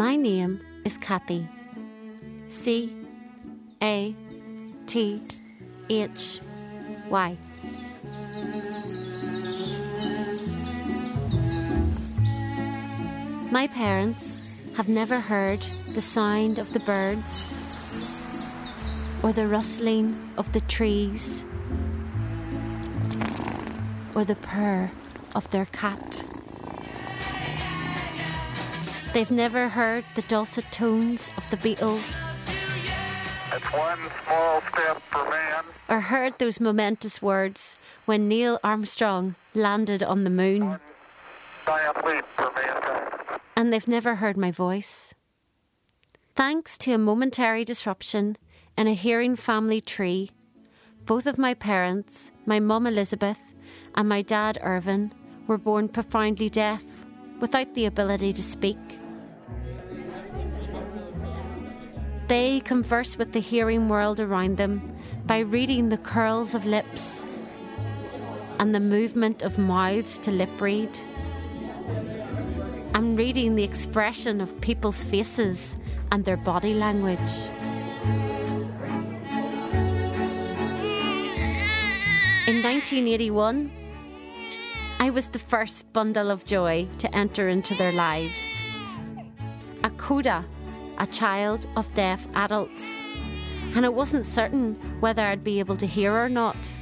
My name is Cathy. C A T H Y. My parents have never heard the sound of the birds or the rustling of the trees or the purr of their cat. They've never heard the dulcet tones of the Beatles It's one small step for man, or heard those momentous words when Neil Armstrong landed on the moon. giant leap for and they've never heard my voice. Thanks to a momentary disruption in a hearing family tree, both of my parents, my mum Elizabeth and my dad Irvin, were born profoundly deaf, without the ability to speak. They converse with the hearing world around them by reading the curls of lips and the movement of mouths to lip read. I'm reading the expression of people's faces and their body language. In 1981, I was the first bundle of joy to enter into their lives. A coda, a child of deaf adults. And it wasn't certain whether I'd be able to hear or not.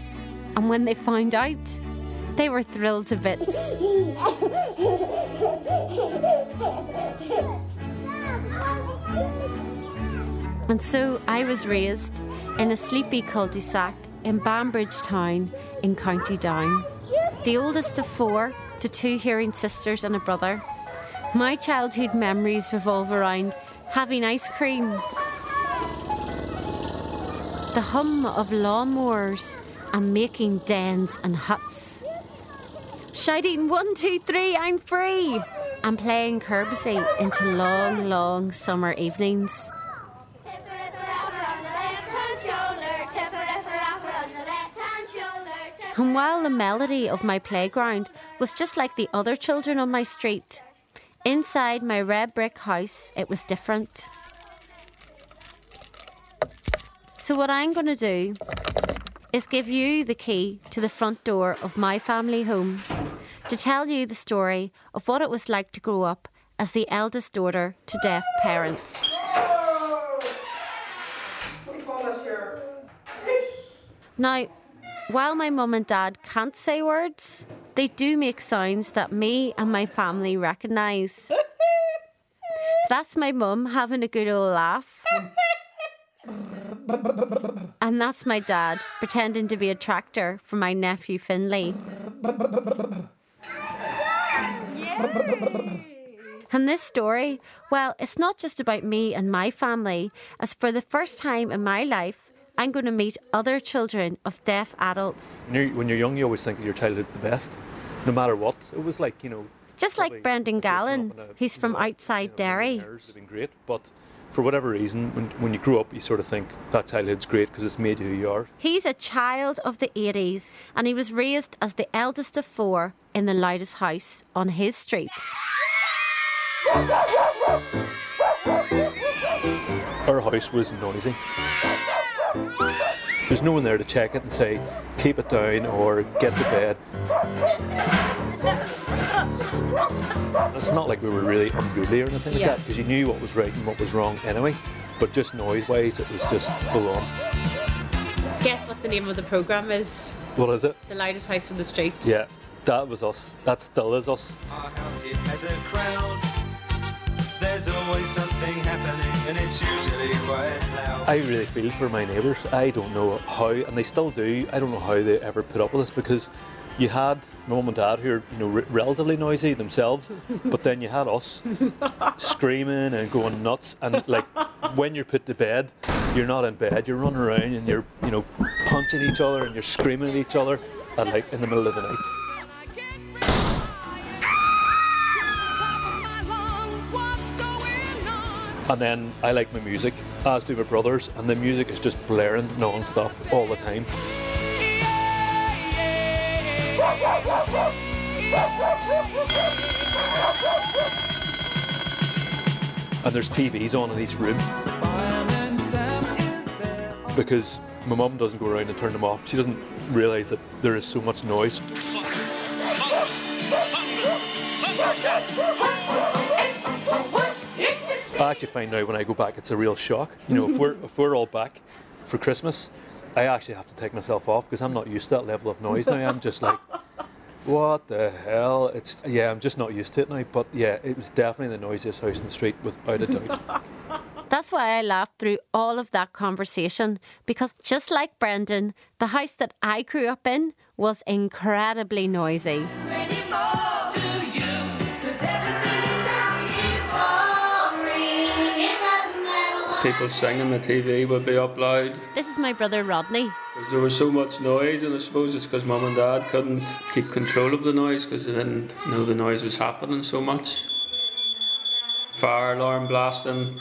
And when they found out, they were thrilled to bits. And so I was raised in a sleepy cul de sac in Banbridge Town in County Down. The oldest of four to two hearing sisters and a brother. My childhood memories revolve around having ice cream, the hum of lawnmowers, and making dens and huts. Shouting, one, two, three, I'm free! And playing curbsy into long, long summer evenings. And while the melody of my playground was just like the other children on my street, inside my red brick house it was different. So, what I'm going to do is give you the key to the front door of my family home to tell you the story of what it was like to grow up as the eldest daughter to deaf parents. Now, while my mum and dad can't say words, they do make sounds that me and my family recognise. That's my mum having a good old laugh. And that's my dad pretending to be a tractor for my nephew Finley. And this story, well, it's not just about me and my family, as for the first time in my life, I'm going to meet other children of deaf adults. When you're, when you're young, you always think that your childhood's the best, no matter what. It was like, you know. Just like Brendan Gallen, a- who's from know, outside you know, Derry. have been great, but for whatever reason, when, when you grow up, you sort of think that childhood's great because it's made you who you are. He's a child of the 80s and he was raised as the eldest of four in the loudest house on his street. Our house was noisy. There's no one there to check it and say, keep it down or get to bed. It's not like we were really unruly or anything like Yeah. that because you knew what was right and what was wrong anyway. But just noise wise, it was just full on. Guess what the name of the programme is? What is it? The loudest house on the street. Yeah, that was us. That still is us. Our house, it has a crowd. There's always something happening, and it's usually quite loud. I really feel for my neighbours. I don't know how, and they still do. I don't know how they ever put up with this because you had my mum and dad who are you know re- relatively noisy themselves, but then you had us screaming and going nuts. And like when you're put to bed, you're not in bed. You're running around and you're you know punching each other and you're screaming at each other at like in the middle of the night. And then I like my music, as do my brothers, and the music is just blaring non-stop all the time. And there's TVs on in each room because my mum doesn't go around and turn them off. She doesn't realise that there is so much noise. I actually find now when I go back, it's a real shock. You know, if we're if we're all back for Christmas, I actually have to take myself off because I'm not used to that level of noise now. I'm just like, what the hell? It's yeah, I'm just not used to it now. But yeah, it was definitely the noisiest house in the street without a doubt. That's why I laughed through all of that conversation because just like Brendan, the house that I grew up in was incredibly noisy. People singing, the TV would be up loud. This is my brother Rodney. 'Cause There was so much noise, and I suppose it's because mum and dad couldn't keep control of the noise because they didn't know the noise was happening so much. Fire alarm blasting.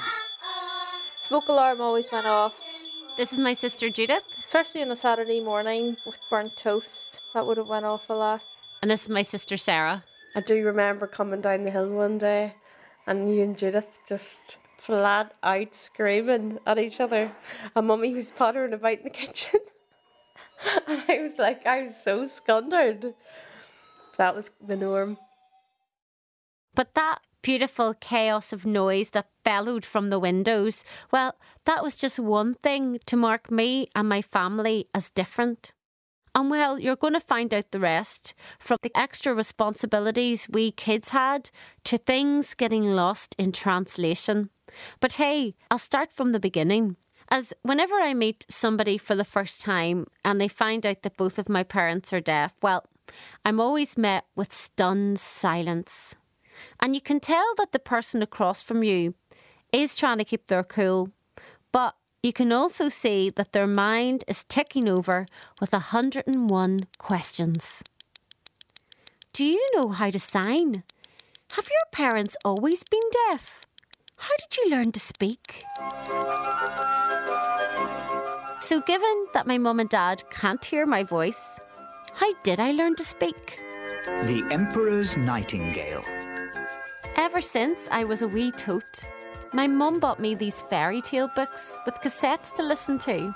Smoke alarm always went off, This is my sister Judith. especially on a Saturday morning with burnt toast. That would have went off a lot. And this is my sister Sarah. I do remember coming down the hill one day and you and Judith just flat out screaming at each other. And mummy was pottering about in the kitchen. and I was like, I was so scundered. That was the norm. But that beautiful chaos of noise that bellowed from the windows, well, that was just one thing to mark me and my family as different. And well, you're going to find out the rest from the extra responsibilities we kids had to things getting lost in translation. But hey, I'll start from the beginning. As whenever I meet somebody for the first time and they find out that both of my parents are deaf, well, I'm always met with stunned silence. And you can tell that the person across from you is trying to keep their cool, but you can also see that their mind is ticking over with 101 questions. Do you know how to sign? Have your parents always been deaf? How did you learn to speak? So, given that my mum and dad can't hear my voice, how did I learn to speak? The Emperor's Nightingale. Ever since I was a wee tote, my mum bought me these fairy tale books with cassettes to listen to,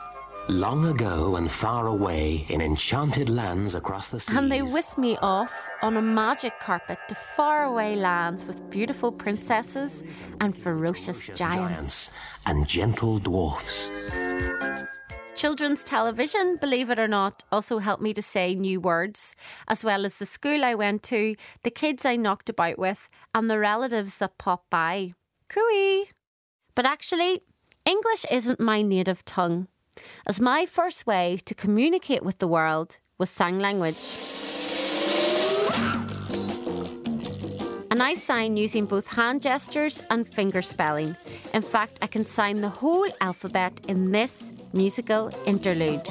Long ago and far away in enchanted lands across the seas. and they whisked me off on a magic carpet to faraway lands with beautiful princesses and ferocious ferocious giants. and gentle dwarfs. Children's television, believe it or not, also helped me to say new words, as well as the school I went to, the kids I knocked about with, and the relatives that popped by. Cooey! But actually, English isn't my native tongue, as my first way to communicate with the world was sign language. And I sign using both hand gestures and finger spelling. In fact, I can sign the whole alphabet in this musical interlude.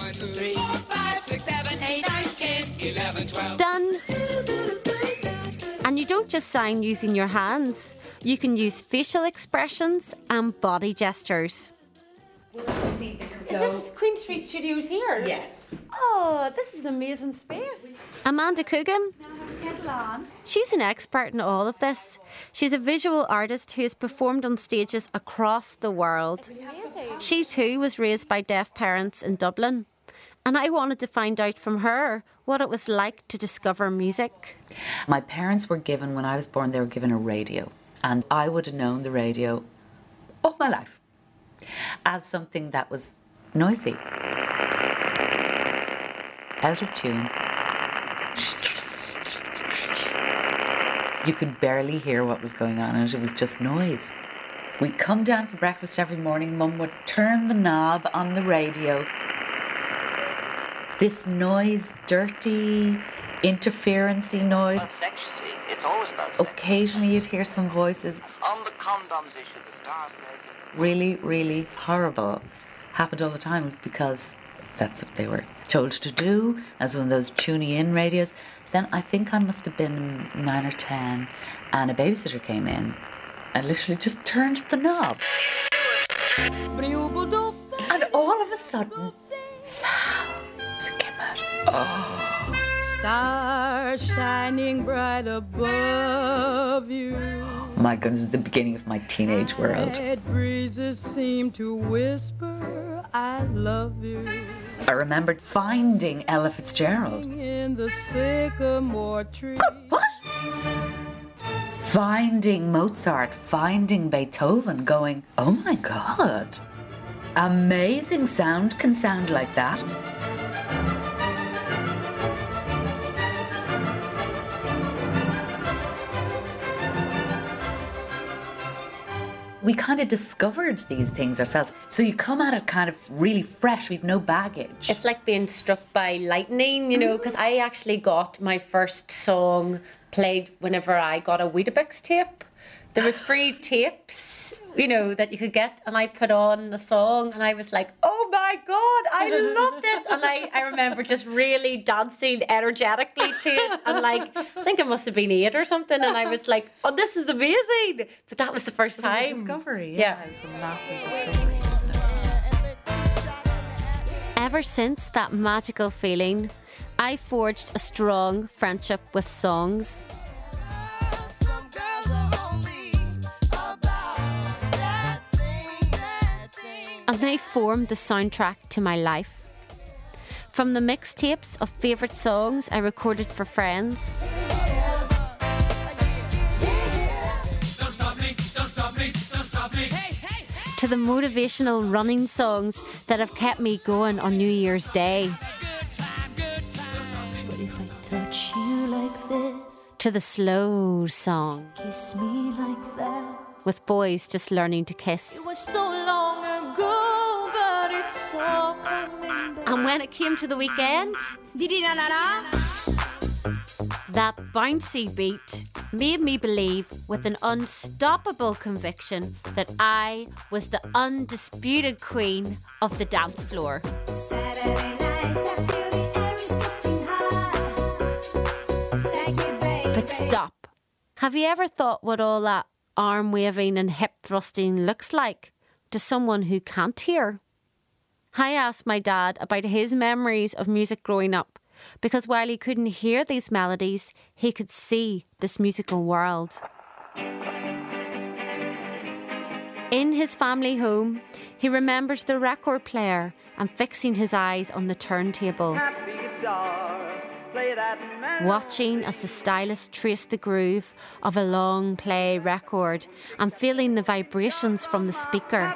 Done. And you don't just sign using your hands, you can use facial expressions and body gestures. Is this Queen Street Studios here? Yes. Oh, this is an amazing space. Amanda Coogan. She's an expert in all of this. She's a visual artist who has performed on stages across the world. She too was raised by deaf parents in Dublin. And I wanted to find out from her what it was like to discover music. My parents were given, when I was born, they were given a radio. And I would have known the radio all my life as something that was noisy, out of tune. You could barely hear what was going on in it, it was just noise. We'd come down for breakfast every morning, Mum would turn the knob on the radio. This noise, dirty, interferency noise. sex, you see. It's always about sex. Occasionally you'd hear some voices. On the condoms issue, the star says. Really, really horrible. Happened all the time because that's what they were told to do, as one of those tuning in radios. Then I think I must have been nine or ten, and a babysitter came in and literally just turned the knob. And all of a sudden, sounds came out. Oh. Stars shining bright above you. My goodness, it was the beginning of my teenage world. Red breezes seem to whisper, I love you. I remembered finding Ella Fitzgerald. In the sycamore tree. What? Finding Mozart, finding Beethoven, going, oh my god. Amazing sound can sound like that. We kind of discovered these things ourselves. So you come at it kind of really fresh. We've no baggage. It's like being struck by lightning, you know, because I actually got my first song played whenever I got a Weetabix tape. There was free tapes, you know, that you could get, and I put on a song, and I was like, "Oh my god, I love this!" And I, I remember just really dancing energetically to it, and like, I think it must have been eight or something, and I was like, "Oh, this is amazing!" But that was the first It was a time. discovery. Yeah. Yeah, it was a massive discovery. Ever since that magical feeling, I forged a strong friendship with songs. And they formed the soundtrack to my life. From the mixtapes of favourite songs I recorded for friends, to the motivational running songs that have kept me going on New Year's Day. Like to the slow song kiss me like that. with boys just learning to kiss. It was so long when it came to the weekend, that bouncy beat made me believe with an unstoppable conviction that I was the undisputed queen of the dance floor. But stop. Have you ever thought what all that arm waving and hip thrusting looks like to someone who can't hear? I asked my dad about his memories of music growing up because while he couldn't hear these melodies, he could see this musical world. In his family home, he remembers the record player and fixing his eyes on the turntable, watching as the stylus traced the groove of a long play record and feeling the vibrations from the speaker.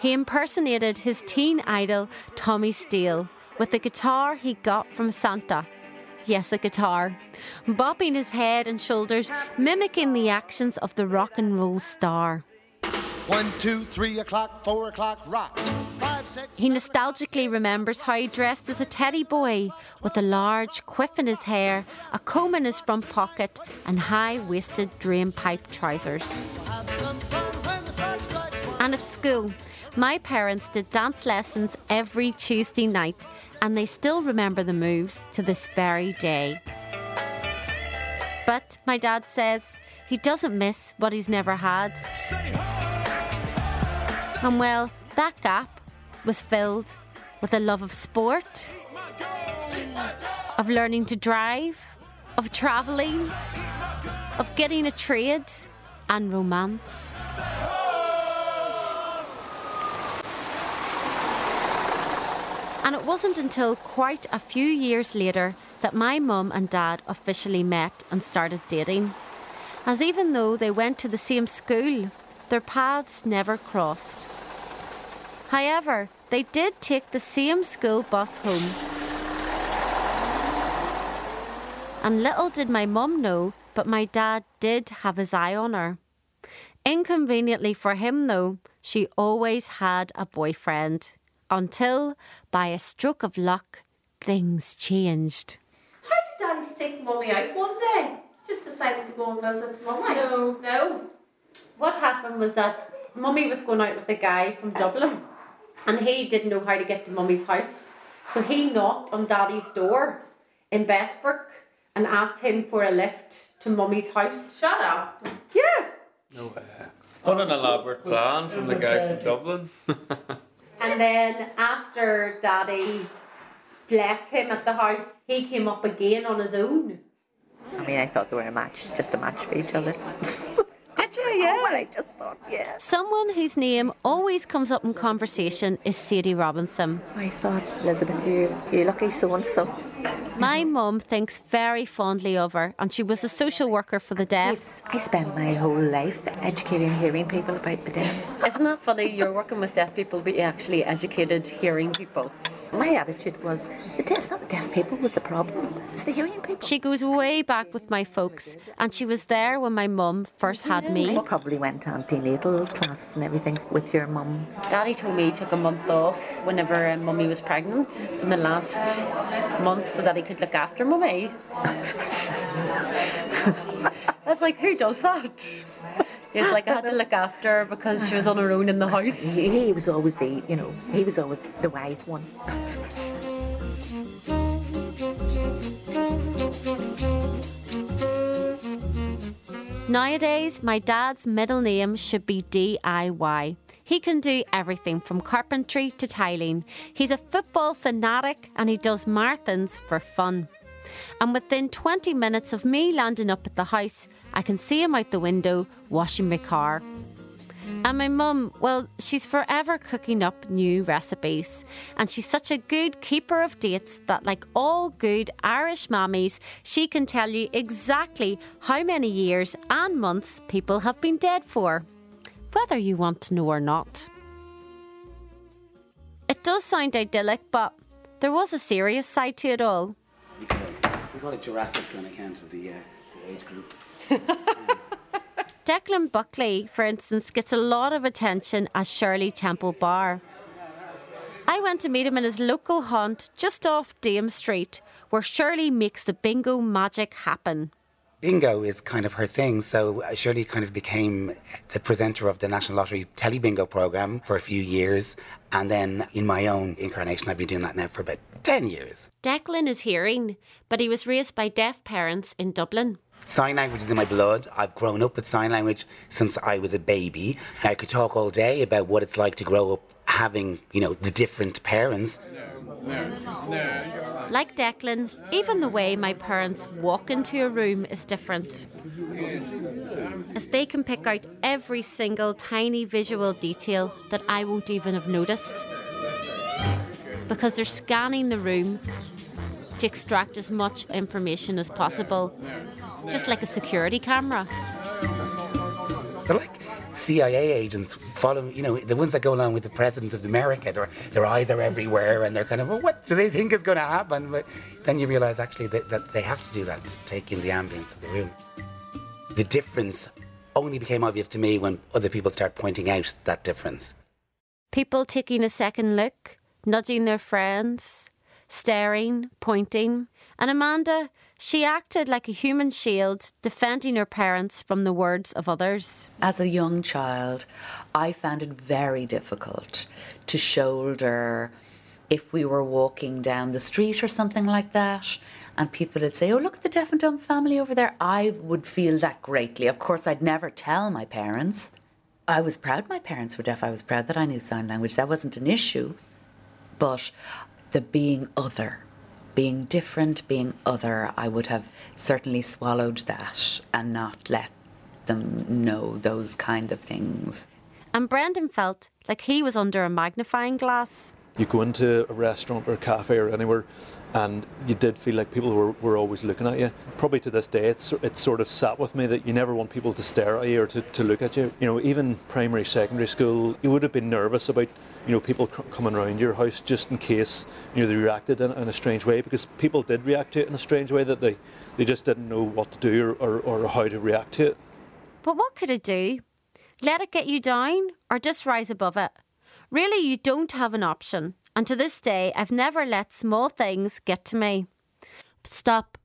He impersonated his teen idol, Tommy Steele, with the guitar he got from Santa. Yes, a guitar. Bopping his head and shoulders, mimicking the actions of the rock and roll star. One, two, three o'clock, four o'clock, rock. Five, six. He nostalgically remembers how he dressed as a teddy boy with a large quiff in his hair, a comb in his front pocket, and high waisted drain pipe trousers. And at school, my parents did dance lessons every Tuesday night, and they still remember the moves to this very day. But my dad says he doesn't miss what he's never had. And well, that gap was filled with a love of sport, of learning to drive, of travelling, of getting a trade, and romance. And it wasn't until quite a few years later that my mum and dad officially met and started dating. As even though they went to the same school, their paths never crossed. However, they did take the same school bus home. And little did my mum know, but my dad did have his eye on her. Inconveniently for him, though, she always had a boyfriend. Until, by a stroke of luck, things changed. How did Daddy seek Mummy out one day? Just decided to go and visit Mummy. No. No. What happened was that Mummy was going out with a guy from Dublin and he didn't know how to get to Mummy's house. So he knocked on Daddy's door in Bessbrook and asked him for a lift to Mummy's house. Shut up. Yeah. No way. What an elaborate plan from the guy from Dublin. And then after Daddy left him at the house, he came up again on his own. I mean, I thought they were a match, just a match for each other. Did you? Oh, yeah. Well, I just thought, yeah. Someone whose name always comes up in conversation is Sadie Robinson. I thought, Elizabeth, you, you lucky so and so. My mum thinks very fondly of her, and she was a social worker for the deaf. I spent my whole life educating hearing people about the deaf. Isn't that funny? You're working with deaf people, but you actually educated hearing people. My attitude was, it's not the deaf people with the problem, it's the hearing people. She goes way back with my folks, and she was there when my mum first had me. I probably went to antenatal classes and everything with your mum. Daddy told me he took a month off whenever um, mummy was pregnant in the last month so that he could look after mummy. I was like, who does that? It's like I had to look after her because she was on her own in the house. He, he was always the, you know, he was always the wise one. Nowadays, my dad's middle name should be DIY. He can do everything from carpentry to tiling. He's a football fanatic and he does marathons for fun. And within 20 minutes of me landing up at the house, I can see him out the window washing my car. And my mum, well, she's forever cooking up new recipes. And she's such a good keeper of dates that, like all good Irish mammies, she can tell you exactly how many years and months people have been dead for, whether you want to know or not. It does sound idyllic, but there was a serious side to it all. We call it Jurassic on account of the, uh, the age group. Declan Buckley, for instance, gets a lot of attention as Shirley Temple Bar. I went to meet him in his local haunt just off Dame Street, where Shirley makes the bingo magic happen. Bingo is kind of her thing, so uh, Shirley kind of became the presenter of the National Lottery Tele Bingo program for a few years, and then in my own incarnation, I've been doing that now for about 10 years. Declan is hearing, but he was raised by deaf parents in Dublin. Sign language is in my blood. I've grown up with sign language since I was a baby. I could talk all day about what it's like to grow up having, you know, the different parents. Like Declan's, even the way my parents walk into a room is different. As they can pick out every single tiny visual detail that I won't even have noticed. Because they're scanning the room to extract as much information as possible, just like a security camera. They're like CIA agents following, you know, the ones that go along with the president of America. Their, their eyes are everywhere and they're kind of, well, what do they think is going to happen? But then you realize actually that, that they have to do that to take in the ambience of the room. The difference only became obvious to me when other people start pointing out that difference. People taking a second look, nudging their friends, staring, pointing. And Amanda, she acted like a human shield, defending her parents from the words of others. As a young child, I found it very difficult to shoulder if we were walking down the street or something like that. And people would say, Oh, look at the deaf and dumb family over there. I would feel that greatly. Of course, I'd never tell my parents. I was proud my parents were deaf. I was proud that I knew sign language. That wasn't an issue. But the being other, being different, being other, I would have certainly swallowed that and not let them know those kind of things. And Brendan felt like he was under a magnifying glass. You go into a restaurant or a cafe or anywhere, and you did feel like people were, were always looking at you. Probably to this day, it's it's sort of sat with me that you never want people to stare at you or to, to look at you. You know, even primary, secondary school, you would have been nervous about you know people coming around your house just in case you know they reacted in, in a strange way because people did react to it in a strange way that they they just didn't know what to do or, or, or how to react to it. But what could it do? Let it get you down or just rise above it? Really, you don't have an option. And to this day, I've never let small things get to me. But stop.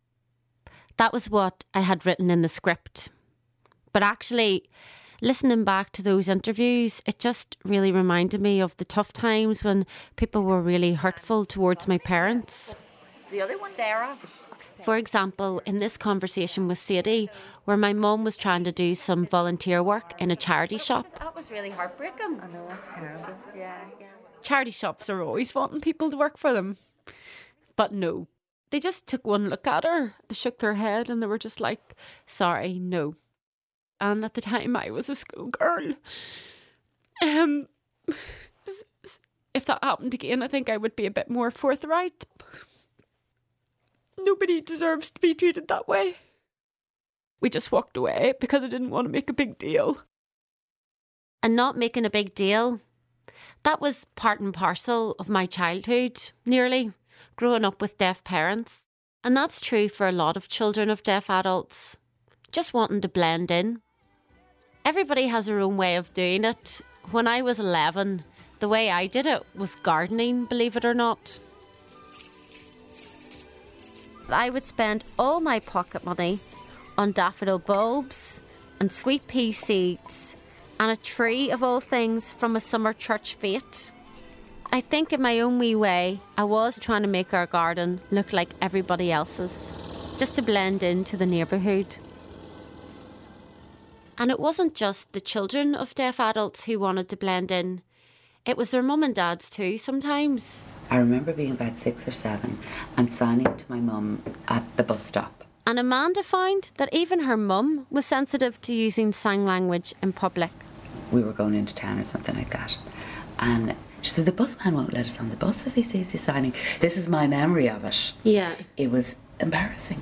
That was what I had written in the script. But actually, listening back to those interviews, it just really reminded me of the tough times when people were really hurtful towards my parents. The other one, Sarah. For example, in this conversation with Sadie, where my mum was trying to do some volunteer work in a charity shop. That was really heartbreaking. I know, that's terrible. Yeah, yeah. Charity shops are always wanting people to work for them. But no, they just took one look at her, they shook their head, and they were just like, sorry, no. And at the time, I was a schoolgirl. Um, if that happened again, I think I would be a bit more forthright. Nobody deserves to be treated that way. We just walked away because I didn't want to make a big deal. And not making a big deal. That was part and parcel of my childhood, nearly, growing up with deaf parents. And that's true for a lot of children of deaf adults, just wanting to blend in. Everybody has their own way of doing it. When I was 11, the way I did it was gardening, believe it or not. I would spend all my pocket money on daffodil bulbs and sweet pea seeds and a tree of all things from a summer church fete. I think in my own wee way, I was trying to make our garden look like everybody else's, just to blend into the neighbourhood. And it wasn't just the children of deaf adults who wanted to blend in, it was their mum and dads too sometimes. I remember being about six or seven and signing to my mum at the bus stop. And Amanda found that even her mum was sensitive to using sign language in public. We were going into town or something like that. And she said, The busman won't let us on the bus if he sees you signing. This is my memory of it. Yeah. It was embarrassing.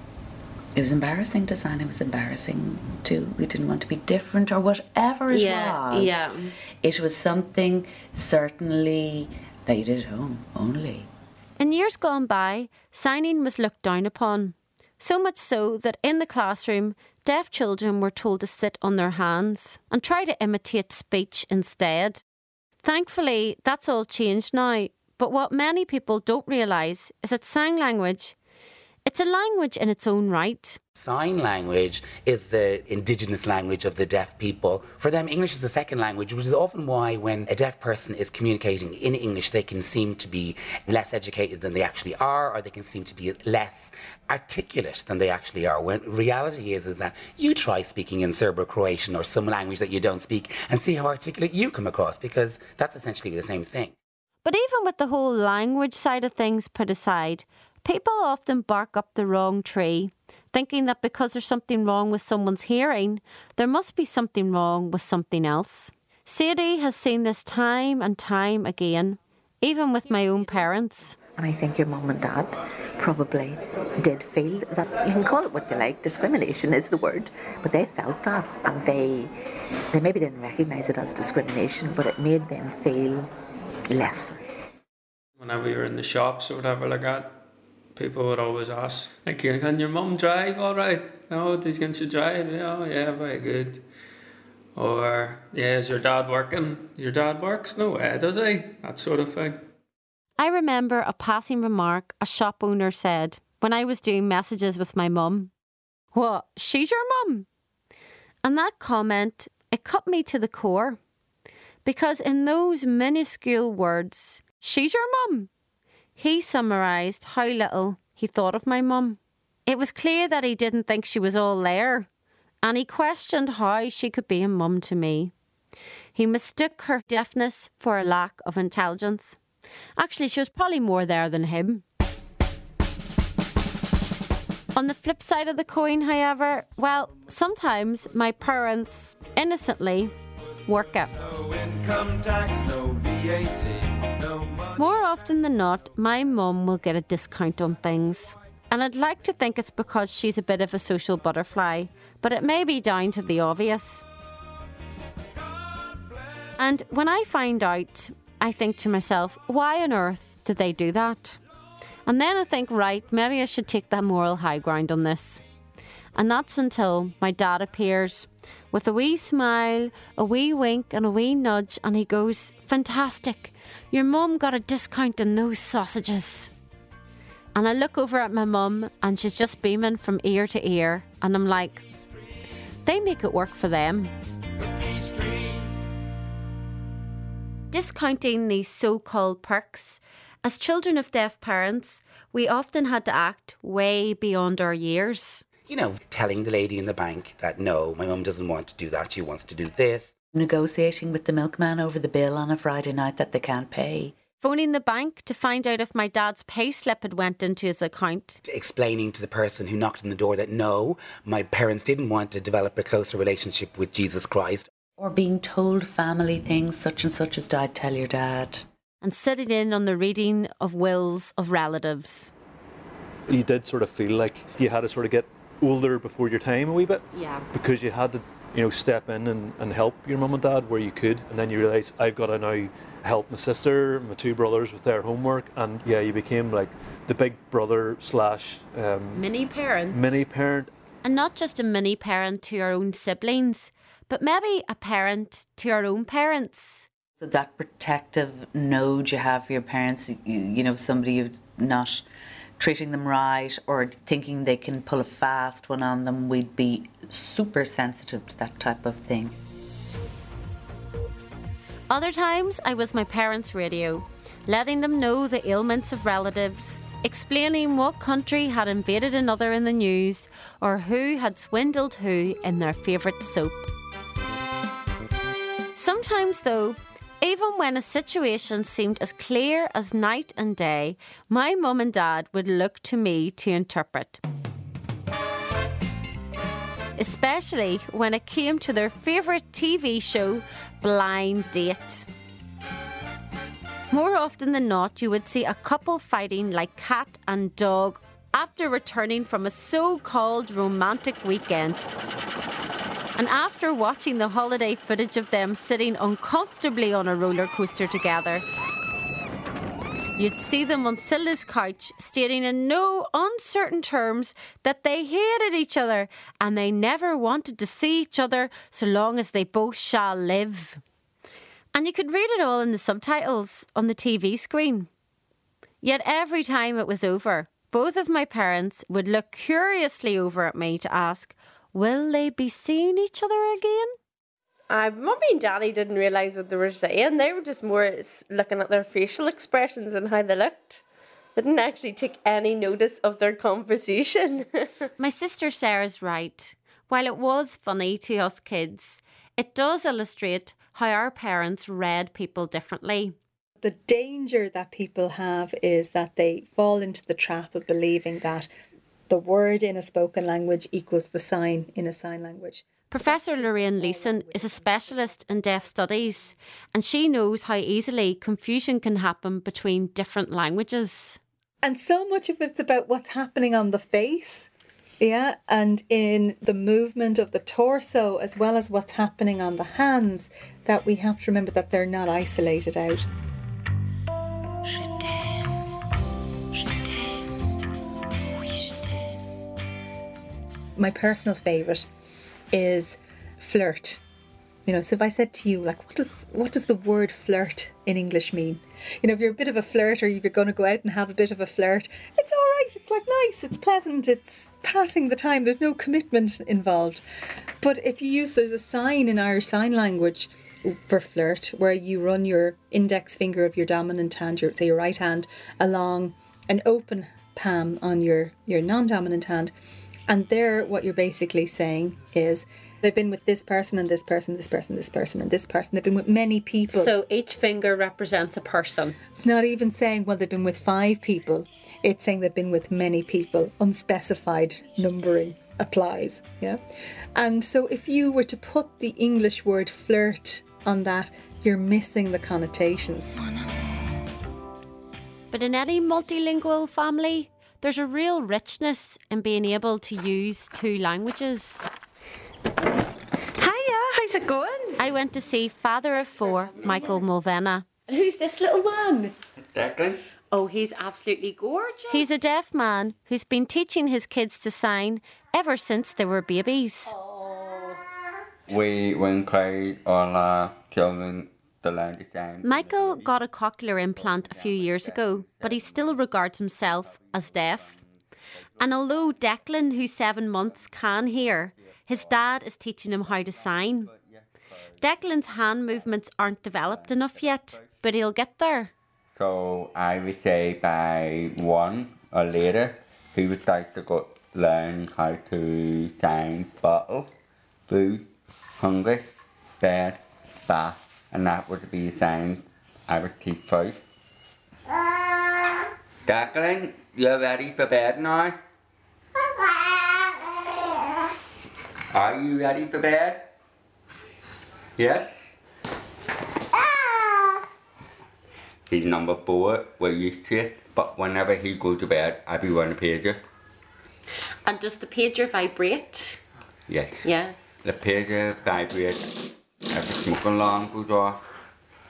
It was embarrassing to sign. It was embarrassing to. We didn't want to be different or whatever it Yeah, was. yeah. It was something certainly that you did at home only. In years gone by, signing was looked down upon. So much so that in the classroom, deaf children were told to sit on their hands and try to imitate speech instead. Thankfully, that's all changed now. But what many people don't realise is that sign language, it's a language in its own right. Sign language is the indigenous language of the deaf people. For them, English is the second language, which is often why when a deaf person is communicating in English, they can seem to be less educated than they actually are, or they can seem to be less articulate than they actually are. When reality is, is that you try speaking in Serbo-Croatian or some language that you don't speak and see how articulate you come across, because that's essentially the same thing. But even with the whole language side of things put aside, people often bark up the wrong tree, thinking that because there's something wrong with someone's hearing, there must be something wrong with something else. Sadie has seen this time and time again, even with my own parents. And I think your mum and dad probably did feel that you can call it what you like, discrimination is the word, but they felt that and they they maybe didn't recognise it as discrimination, but it made them feel less. Whenever we were in the shops or whatever like that, people would always ask, like, can your mum drive all right? Oh, can she drive? Yeah, oh, yeah, very good. Or, yeah, is your dad working? Your dad works? No way, does he? That sort of thing. I remember a passing remark a shop owner said when I was doing messages with my mum. What, she's your mum? And that comment, it cut me to the core. Because in those minuscule words, she's your mum, he summarised how little he thought of my mum. It was clear that he didn't think she was all there, and he questioned how she could be a mum to me. He mistook her deafness for a lack of intelligence. Actually, she was probably more there than him. On the flip side of the coin, however, well, sometimes my parents innocently work it. No income tax, no VAT. More often than not, my mum will get a discount on things. And I'd like to think it's because she's a bit of a social butterfly, but it may be down to the obvious. And when I find out, I think to myself, why on earth did they do that? And then I think, right, maybe I should take the moral high ground on this. And that's until my dad appears with a wee smile, a wee wink, and a wee nudge, and he goes, Fantastic! Your mum got a discount on those sausages. And I look over at my mum, and she's just beaming from ear to ear, and I'm like, They make it work for them. Discounting these so called perks. As children of deaf parents, we often had to act way beyond our years. You know, telling the lady in the bank that no, my mum doesn't want to do that, she wants to do this. Negotiating with the milkman over the bill on a Friday night that they can't pay. phoning the bank to find out if my dad's pay slip had went into his account. Explaining to the person who knocked on the door that no, my parents didn't want to develop a closer relationship with Jesus Christ. Or being told family things, such and such has died, tell your dad. And sitting in on the reading of wills of relatives. You did sort of feel like you had to sort of get older before your time a wee bit. Yeah. Because you had to, you know, step in and, and help your mum and dad where you could. And then you realise I've got to now help my sister, my two brothers with their homework. And yeah, you became like the big brother slash um, Mini parent. mini parent. And not just a mini parent to your own siblings, but maybe a parent to your own parents. So that protective node you have for your parents, you, you know, somebody you've not treating them right or thinking they can pull a fast one on them, we'd be super sensitive to that type of thing. Other times, I was my parents' radio, letting them know the ailments of relatives, explaining what country had invaded another in the news, or who had swindled who in their favourite soap. Sometimes, though, even when a situation seemed as clear as night and day, my mum and dad would look to me to interpret. Especially when it came to their favourite TV show, Blind Date. More often than not, you would see a couple fighting like cat and dog after returning from a so called romantic weekend. And after watching the holiday footage of them sitting uncomfortably on a roller coaster together, you'd see them on Cilla's couch stating in no uncertain terms that they hated each other and they never wanted to see each other so long as they both shall live. And you could read it all in the subtitles on the TV screen. Yet every time it was over, both of my parents would look curiously over at me to ask, Will they be seeing each other again? I, mummy and daddy didn't realise what they were saying. They were just more looking at their facial expressions and how they looked. They didn't actually take any notice of their conversation. My sister Sarah's right. While it was funny to us kids, it does illustrate how our parents read people differently. The danger that people have is that they fall into the trap of believing that the word in a spoken language equals the sign in a sign language. Professor Lorraine Leeson is a specialist in deaf studies, and she knows how easily confusion can happen between different languages. And so much of it's about what's happening on the face, yeah, and in the movement of the torso, as well as what's happening on the hands, that we have to remember that they're not isolated out. My personal favourite is flirt. You know, so if I said to you, like, what does what does the word flirt in English mean? You know, if you're a bit of a flirt or if you're going to go out and have a bit of a flirt, it's all right. It's like nice. It's pleasant. It's passing the time. There's no commitment involved. But if you use there's a sign in Irish Sign Language for flirt where you run your index finger of your dominant hand, your say your right hand, along an open palm on your your non-dominant hand, and there what you're basically saying is they've been with this person and this person, this person, this person, and this person. They've been with many people. So each finger represents a person. It's not even saying, well, they've been with five people. It's saying they've been with many people. Unspecified numbering applies. Yeah. And so if you were to put the English word flirt on that, you're missing the connotations. But in any multilingual family, there's a real richness in being able to use two languages. Hiya, how's it going? I went to see father of four, Michael Mulvena. And who's this little man? Declan? Oh, he's absolutely gorgeous. He's a deaf man who's been teaching his kids to sign ever since they were babies. We went quite on uh, children the language and Michael got a cochlear implant a few years ago, but he still regards himself as deaf. And although Declan, who's seven months, can hear, his dad is teaching him how to sign. Declan's hand movements aren't developed enough yet, but he'll get there. so I would say by one or later he would like to go learn how to sign bottle, food, hungry, bed, bath, and that would be sign I would teach first. Declan, you're ready for bed now? Are you ready for bed? Yes? He's number four, we're used to it, but whenever he goes to bed, I be running a pager. And does the pager vibrate? Yes. Yeah. The pager vibrates. If the smoke alarm goes off,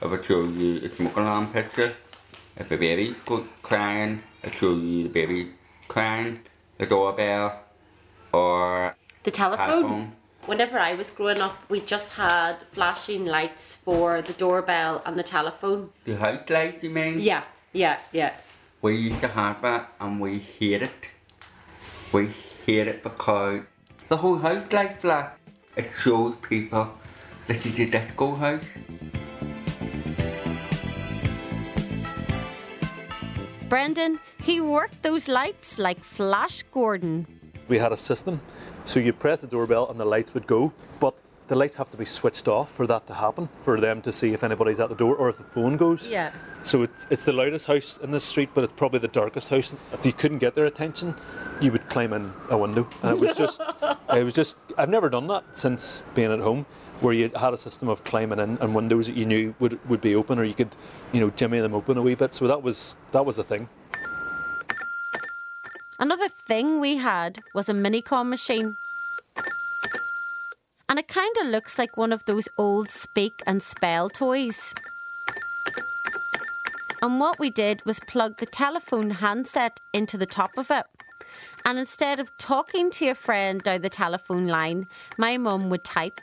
it will show you a smoke alarm picture. If the baby goes crying, it show you the baby crying, the doorbell, or The telephone. telephone. Whenever I was growing up, we just had flashing lights for the doorbell and the telephone. The house lights, you mean? Yeah, yeah, yeah. We used to have that and we hate it. We hate it because the whole house lights flash. It shows people this is a disco house. Brendan, he worked those lights like Flash Gordon. We had a system, so you press the doorbell and the lights would go, but the lights have to be switched off for that to happen, for them to see if anybody's at the door or if the phone goes. Yeah. So it's, it's the loudest house in the street, but it's probably the darkest house. If you couldn't get their attention, you would climb in a window. And it was just, it was just, I've never done that since being at home, where you had a system of climbing in and windows that you knew would, would be open, or you could, you know, jimmy them open a wee bit. So that was that was the thing. Another thing we had was a minicom machine. And it kind of looks like one of those old speak and spell toys. And what we did was plug the telephone handset into the top of it. And instead of talking to your friend down the telephone line, my mum would type.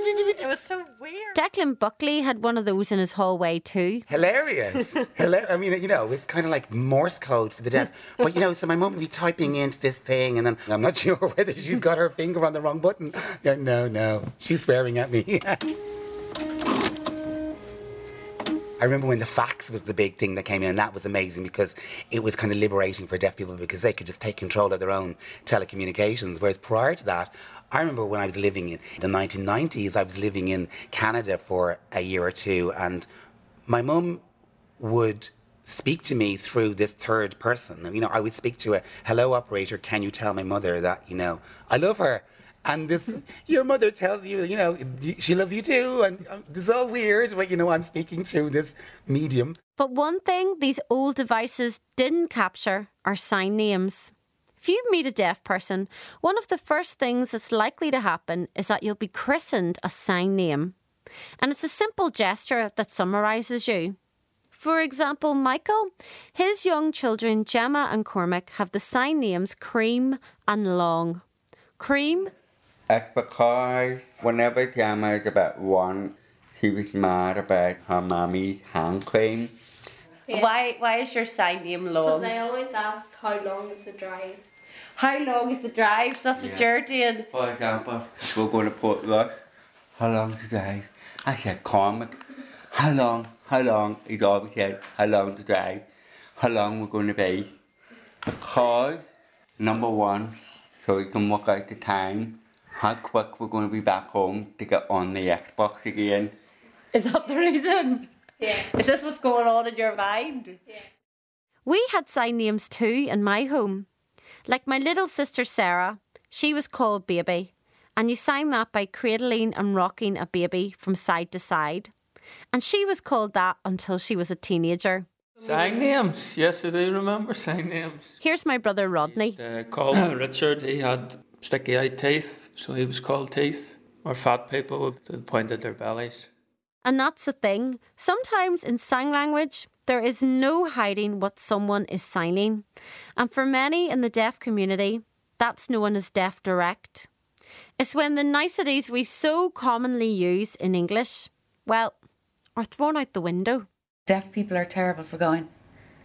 It was so weird. Declan Buckley had one of those in his hallway too. Hilarious. Hilar- I mean, you know, it's kind of like Morse code for the deaf. But, you know, so my mum would be typing into this thing, and then I'm not sure whether she's got her finger on the wrong button. Yeah, no, no. She's swearing at me. I remember when the fax was the big thing that came in, and that was amazing because it was kind of liberating for deaf people because they could just take control of their own telecommunications. Whereas prior to that, I remember when I was living in the 1990s, I was living in Canada for a year or two, and my mum would speak to me through this third person. You know, I would speak to a hello operator, can you tell my mother that, you know, I love her? And this, your mother tells you, you know, she loves you too. And um, this is all weird, but you know, I'm speaking through this medium. But one thing these old devices didn't capture are sign names. If you meet a deaf person, one of the first things that's likely to happen is that you'll be christened a sign name. And it's a simple gesture that summarises you. For example, Michael, his young children Gemma and Cormac have the sign names Cream and Long. Cream It's because whenever Gemma is about one, she was mad about her mummy's hand cream. Why why is your sign name long? Because I always ask how long is the drive. How long is the drive? So that's what Yeah. you're doing. For example, we're going to Portrush, how long to drive? I said, Cormac, how long, how long? He's always said, how long to drive? How long we're going to be? Because, number one, so we can work out the time, how quick we're going to be back home to get on the Xbox again. Is that the reason? Yeah. Is this what's going on in your mind? We had sign names too in my home. Like my little sister Sarah, she was called Baby, and you sign that by cradling and rocking a baby from side to side. And she was called that until she was a teenager. Sign names. Yes, I do remember sign names. Here's my brother Rodney. Uh, called Richard. He had sticky eyed teeth, so he was called Teeth. Or fat people that pointed their bellies. And that's the thing. Sometimes in sign language, there is no hiding what someone is signing. And for many in the deaf community, that's known as deaf direct. It's when the niceties we so commonly use in English, well, are thrown out the window. Deaf people are terrible for going,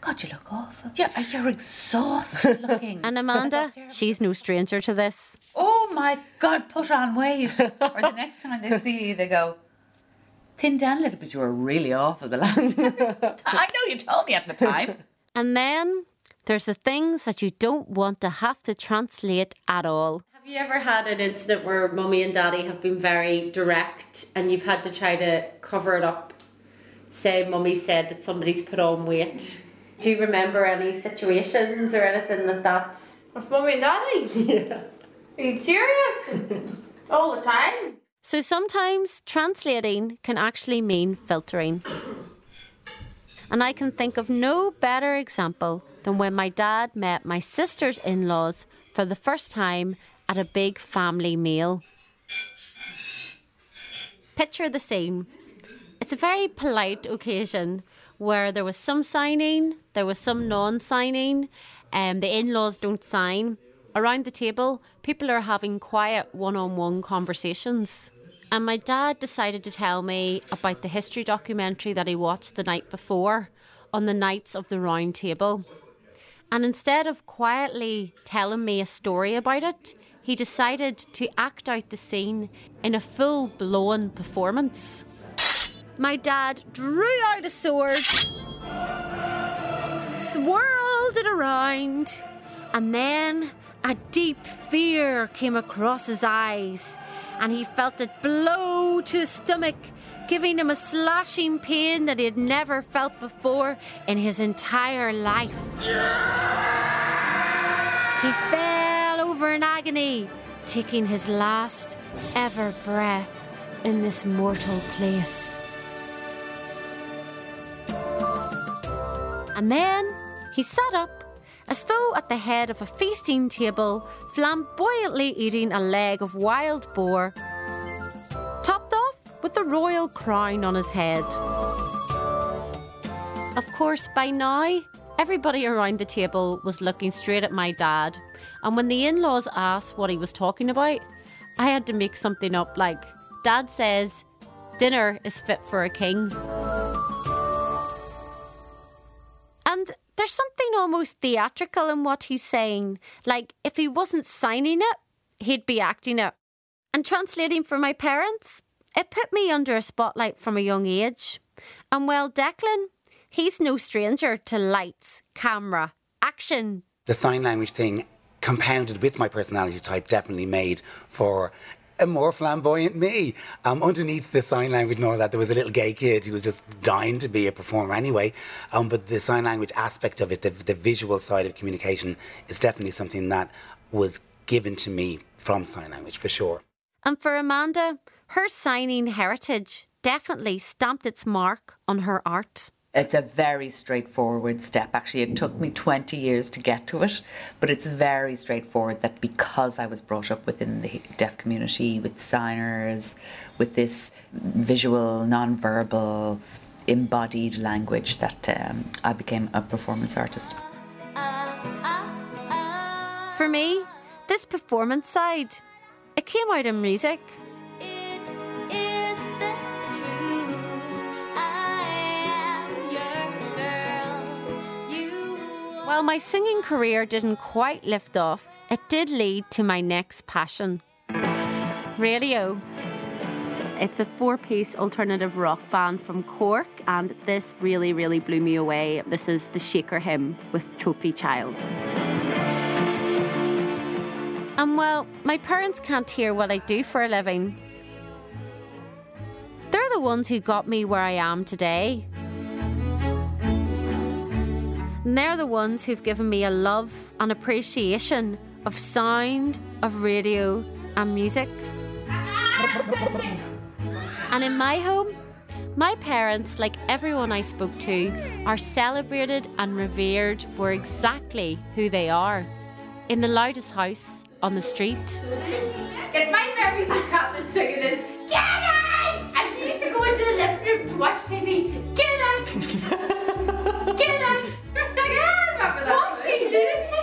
God, you look awful. Yeah, uh, you're exhausted looking. And Amanda, she's no stranger to this. oh my God, put on weight. or the next time they see you, they go, thin down a little bit. You were really off awful the last I know you told me at the time. And then there's the things that you don't want to have to translate at all. Have you ever had an incident where mummy and daddy have been very direct and you've had to try to cover it up say mummy said that somebody's put on weight. Do you remember any situations or anything like that that's With mummy and daddy? Yeah. Are you serious? All the time? So sometimes translating can actually mean filtering. And I can think of no better example than when my dad met my sister's in laws for the first time at a big family meal. Picture the scene. It's a very polite occasion where there was some signing, there was some non signing, and the in laws don't sign. Around the table, people are having quiet one on one conversations. And my dad decided to tell me about the history documentary that he watched the night before on the Knights of the Round Table. And instead of quietly telling me a story about it, he decided to act out the scene in a full blown performance. My dad drew out a sword, swirled it around, and then a deep fear came across his eyes, and he felt it blow to his stomach, giving him a slashing pain that he had never felt before in his entire life. He fell over in agony, taking his last ever breath in this mortal place. And then he sat up as though at the head of a feasting table, flamboyantly eating a leg of wild boar, topped off with the royal crown on his head. Of course, by now, everybody around the table was looking straight at my dad, and when the in laws asked what he was talking about, I had to make something up like, Dad says, dinner is fit for a king. There's something almost theatrical in what he's saying. Like, if he wasn't signing it, he'd be acting it. And translating for my parents, it put me under a spotlight from a young age. And well, Declan, he's no stranger to lights, camera, action. The sign language thing, compounded with my personality type, definitely made for a more flamboyant me. Um, underneath the sign language and all that, there was a little gay kid who was just dying to be a performer anyway. Um, but the sign language aspect of it, the, the visual side of communication, is definitely something that was given to me from sign language for sure. And for Amanda, her signing heritage definitely stamped its mark on her art. It's a very straightforward step. Actually, it took me 20 years to get to it, but it's very straightforward that because I was brought up within the deaf community with signers, with this visual, non-verbal, embodied language, that um, I became a performance artist. For me, this performance side, it came out in music. While my singing career didn't quite lift off, it did lead to my next passion radio. It's a four piece alternative rock band from Cork, and this really, really blew me away. This is the Shaker Hymn with Trophy Child. And well, my parents can't hear what I do for a living. They're the ones who got me where I am today. And they're the ones who've given me a love and appreciation of sound, of radio, and music. And in my home, my parents, like everyone I spoke to, are celebrated and revered for exactly who they are. In the loudest house on the street, If my memories of Captain singing this, get out! And you used to go into the living room to watch TV. Get out! get পেরেছে